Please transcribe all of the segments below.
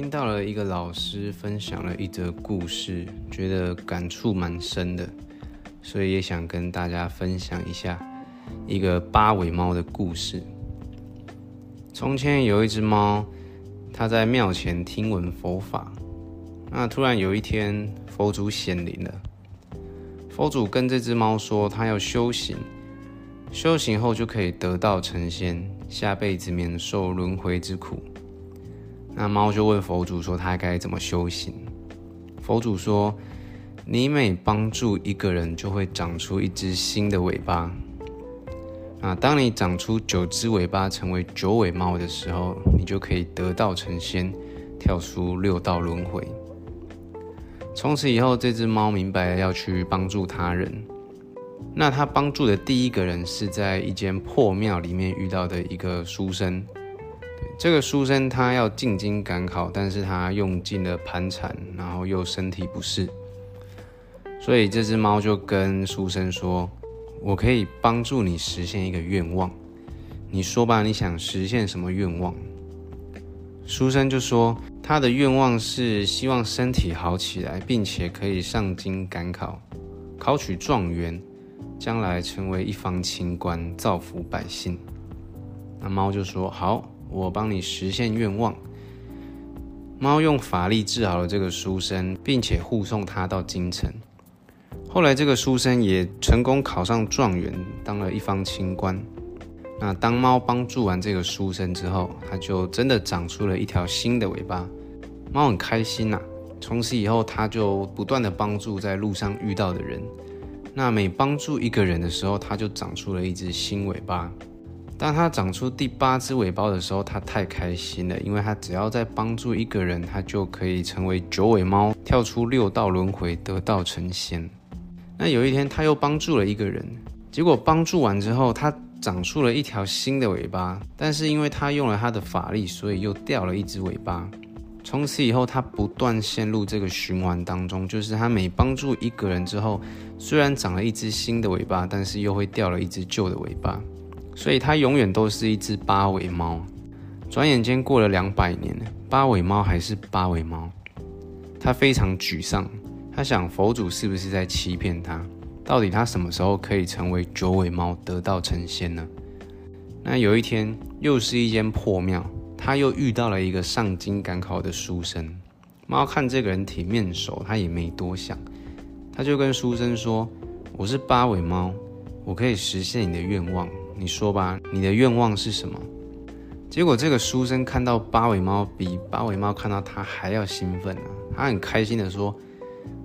听到了一个老师分享了一则故事，觉得感触蛮深的，所以也想跟大家分享一下一个八尾猫的故事。从前有一只猫，它在庙前听闻佛法，那突然有一天佛祖显灵了，佛祖跟这只猫说，它要修行，修行后就可以得道成仙，下辈子免受轮回之苦。那猫就问佛祖说：“它该怎么修行？”佛祖说：“你每帮助一个人，就会长出一只新的尾巴。啊，当你长出九只尾巴，成为九尾猫的时候，你就可以得道成仙，跳出六道轮回。从此以后，这只猫明白要去帮助他人。那它帮助的第一个人是在一间破庙里面遇到的一个书生。”这个书生他要进京赶考，但是他用尽了盘缠，然后又身体不适，所以这只猫就跟书生说：“我可以帮助你实现一个愿望，你说吧，你想实现什么愿望？”书生就说：“他的愿望是希望身体好起来，并且可以上京赶考，考取状元，将来成为一方清官，造福百姓。”那猫就说：“好。”我帮你实现愿望。猫用法力治好了这个书生，并且护送他到京城。后来，这个书生也成功考上状元，当了一方清官。那当猫帮助完这个书生之后，他就真的长出了一条新的尾巴。猫很开心呐，从此以后，他就不断的帮助在路上遇到的人。那每帮助一个人的时候，他就长出了一只新尾巴。当他长出第八只尾巴的时候，他太开心了，因为他只要再帮助一个人，他就可以成为九尾猫，跳出六道轮回，得道成仙。那有一天，他又帮助了一个人，结果帮助完之后，他长出了一条新的尾巴，但是因为他用了他的法力，所以又掉了一只尾巴。从此以后，他不断陷入这个循环当中，就是他每帮助一个人之后，虽然长了一只新的尾巴，但是又会掉了一只旧的尾巴。所以它永远都是一只八尾猫。转眼间过了两百年，八尾猫还是八尾猫。他非常沮丧，他想佛祖是不是在欺骗他？到底他什么时候可以成为九尾猫，得道成仙呢？那有一天，又是一间破庙，他又遇到了一个上京赶考的书生。猫看这个人挺面熟，他也没多想，他就跟书生说：“我是八尾猫，我可以实现你的愿望。”你说吧，你的愿望是什么？结果这个书生看到八尾猫，比八尾猫看到他还要兴奋啊！他很开心的说：“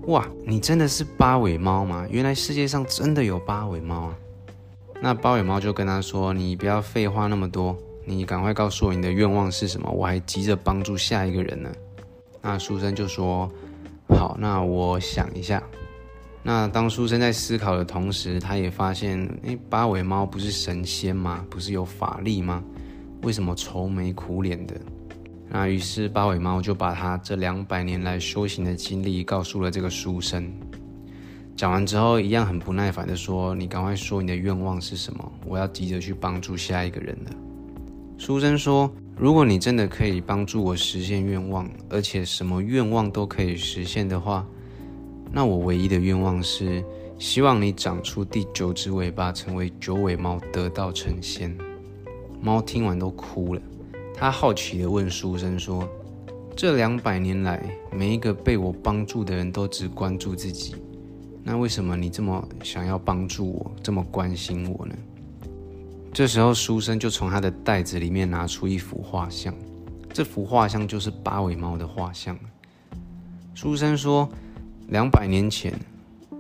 哇，你真的是八尾猫吗？原来世界上真的有八尾猫啊！”那八尾猫就跟他说：“你不要废话那么多，你赶快告诉我你的愿望是什么，我还急着帮助下一个人呢。”那书生就说：“好，那我想一下。”那当书生在思考的同时，他也发现，哎，八尾猫不是神仙吗？不是有法力吗？为什么愁眉苦脸的？那于是八尾猫就把他这两百年来修行的经历告诉了这个书生。讲完之后，一样很不耐烦的说：“你赶快说你的愿望是什么？我要急着去帮助下一个人了。”书生说：“如果你真的可以帮助我实现愿望，而且什么愿望都可以实现的话。”那我唯一的愿望是，希望你长出第九只尾巴，成为九尾猫，得道成仙。猫听完都哭了，它好奇地问书生说：“这两百年来，每一个被我帮助的人都只关注自己，那为什么你这么想要帮助我，这么关心我呢？”这时候，书生就从他的袋子里面拿出一幅画像，这幅画像就是八尾猫的画像。书生说。两百年前，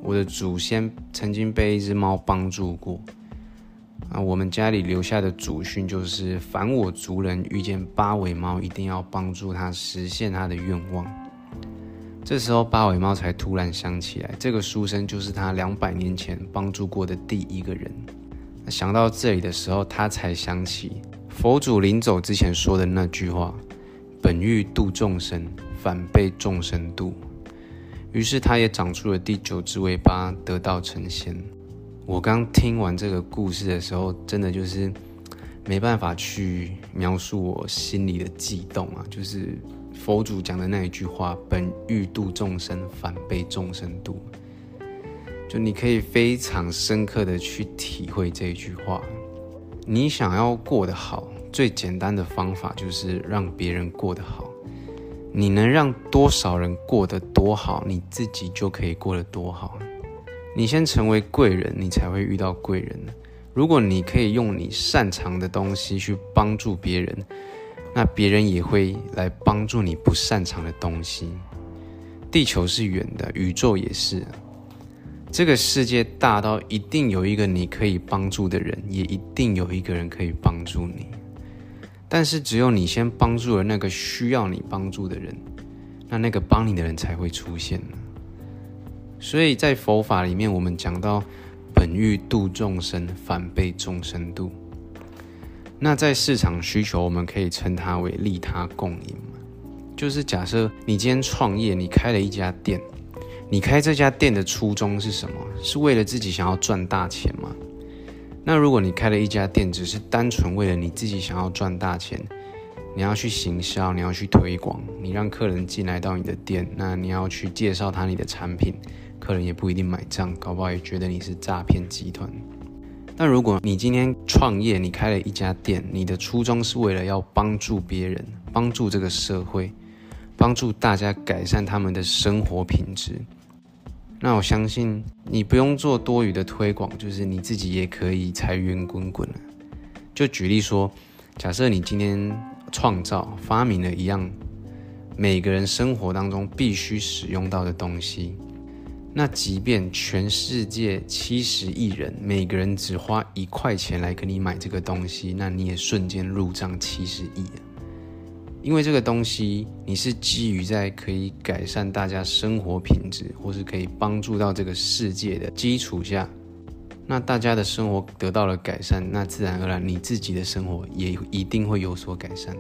我的祖先曾经被一只猫帮助过。啊，我们家里留下的祖训就是：凡我族人遇见八尾猫，一定要帮助它实现它的愿望。这时候，八尾猫才突然想起来，这个书生就是他两百年前帮助过的第一个人。想到这里的时候，他才想起佛祖临走之前说的那句话：“本欲度众生，反被众生度。”于是，它也长出了第九只尾巴，得道成仙。我刚听完这个故事的时候，真的就是没办法去描述我心里的悸动啊！就是佛祖讲的那一句话：“本欲度众生，反被众生度。”就你可以非常深刻的去体会这一句话。你想要过得好，最简单的方法就是让别人过得好。你能让多少人过得多好，你自己就可以过得多好。你先成为贵人，你才会遇到贵人。如果你可以用你擅长的东西去帮助别人，那别人也会来帮助你不擅长的东西。地球是圆的，宇宙也是。这个世界大到一定有一个你可以帮助的人，也一定有一个人可以帮助你。但是只有你先帮助了那个需要你帮助的人，那那个帮你的人才会出现呢。所以在佛法里面，我们讲到本欲度众生，反被众生度。那在市场需求，我们可以称它为利他共赢嘛。就是假设你今天创业，你开了一家店。你开这家店的初衷是什么？是为了自己想要赚大钱吗？那如果你开了一家店，只是单纯为了你自己想要赚大钱，你要去行销，你要去推广，你让客人进来到你的店，那你要去介绍他你的产品，客人也不一定买账，搞不好也觉得你是诈骗集团。那如果你今天创业，你开了一家店，你的初衷是为了要帮助别人，帮助这个社会，帮助大家改善他们的生活品质。那我相信你不用做多余的推广，就是你自己也可以财源滚滚了。就举例说，假设你今天创造发明了一样每个人生活当中必须使用到的东西，那即便全世界七十亿人每个人只花一块钱来跟你买这个东西，那你也瞬间入账七十亿了。因为这个东西，你是基于在可以改善大家生活品质，或是可以帮助到这个世界的基础下，那大家的生活得到了改善，那自然而然你自己的生活也一定会有所改善。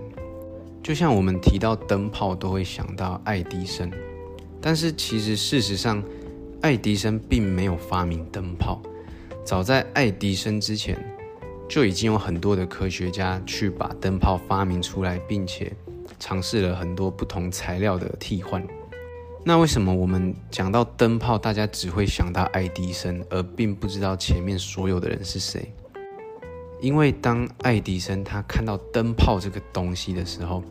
就像我们提到灯泡，都会想到爱迪生，但是其实事实上，爱迪生并没有发明灯泡，早在爱迪生之前，就已经有很多的科学家去把灯泡发明出来，并且。尝试了很多不同材料的替换，那为什么我们讲到灯泡，大家只会想到爱迪生，而并不知道前面所有的人是谁？因为当爱迪生他看到灯泡这个东西的时候，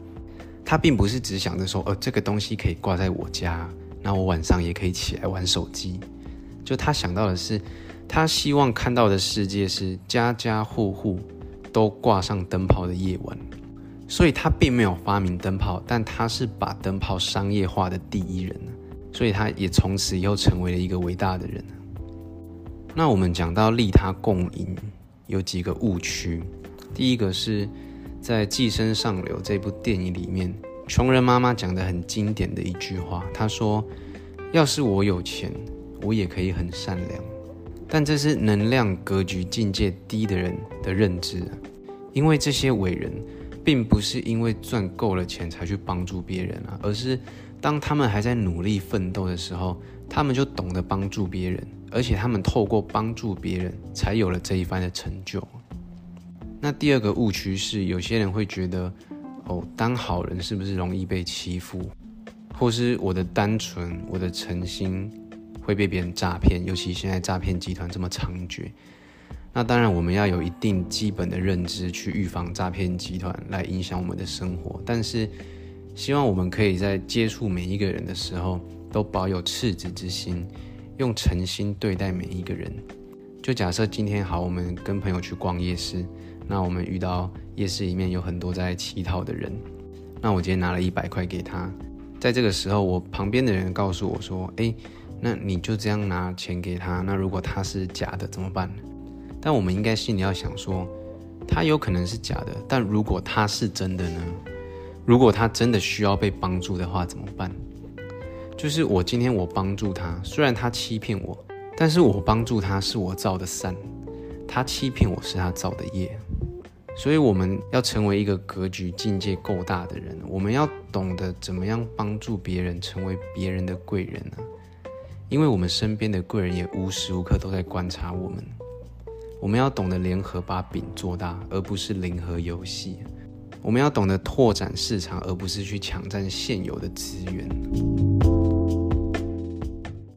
他并不是只想着说，呃，这个东西可以挂在我家，那我晚上也可以起来玩手机。就他想到的是，他希望看到的世界是家家户户都挂上灯泡的夜晚。所以他并没有发明灯泡，但他是把灯泡商业化的第一人所以他也从此以后成为了一个伟大的人那我们讲到利他共赢，有几个误区。第一个是在《寄生上流》这部电影里面，穷人妈妈讲的很经典的一句话，她说：“要是我有钱，我也可以很善良。”但这是能量格局境界低的人的认知，因为这些伟人。并不是因为赚够了钱才去帮助别人啊，而是当他们还在努力奋斗的时候，他们就懂得帮助别人，而且他们透过帮助别人，才有了这一番的成就。那第二个误区是，有些人会觉得，哦，当好人是不是容易被欺负，或是我的单纯、我的诚心会被别人诈骗？尤其现在诈骗集团这么猖獗。那当然，我们要有一定基本的认知去预防诈骗集团来影响我们的生活。但是，希望我们可以在接触每一个人的时候，都保有赤子之心，用诚心对待每一个人。就假设今天好，我们跟朋友去逛夜市，那我们遇到夜市里面有很多在乞讨的人，那我今天拿了一百块给他，在这个时候，我旁边的人告诉我说：“诶，那你就这样拿钱给他，那如果他是假的怎么办？”但我们应该心里要想说，他有可能是假的，但如果他是真的呢？如果他真的需要被帮助的话，怎么办？就是我今天我帮助他，虽然他欺骗我，但是我帮助他是我造的善，他欺骗我是他造的业。所以我们要成为一个格局境界够大的人，我们要懂得怎么样帮助别人，成为别人的贵人呢？因为我们身边的贵人也无时无刻都在观察我们。我们要懂得联合把饼做大，而不是零和游戏。我们要懂得拓展市场，而不是去抢占现有的资源。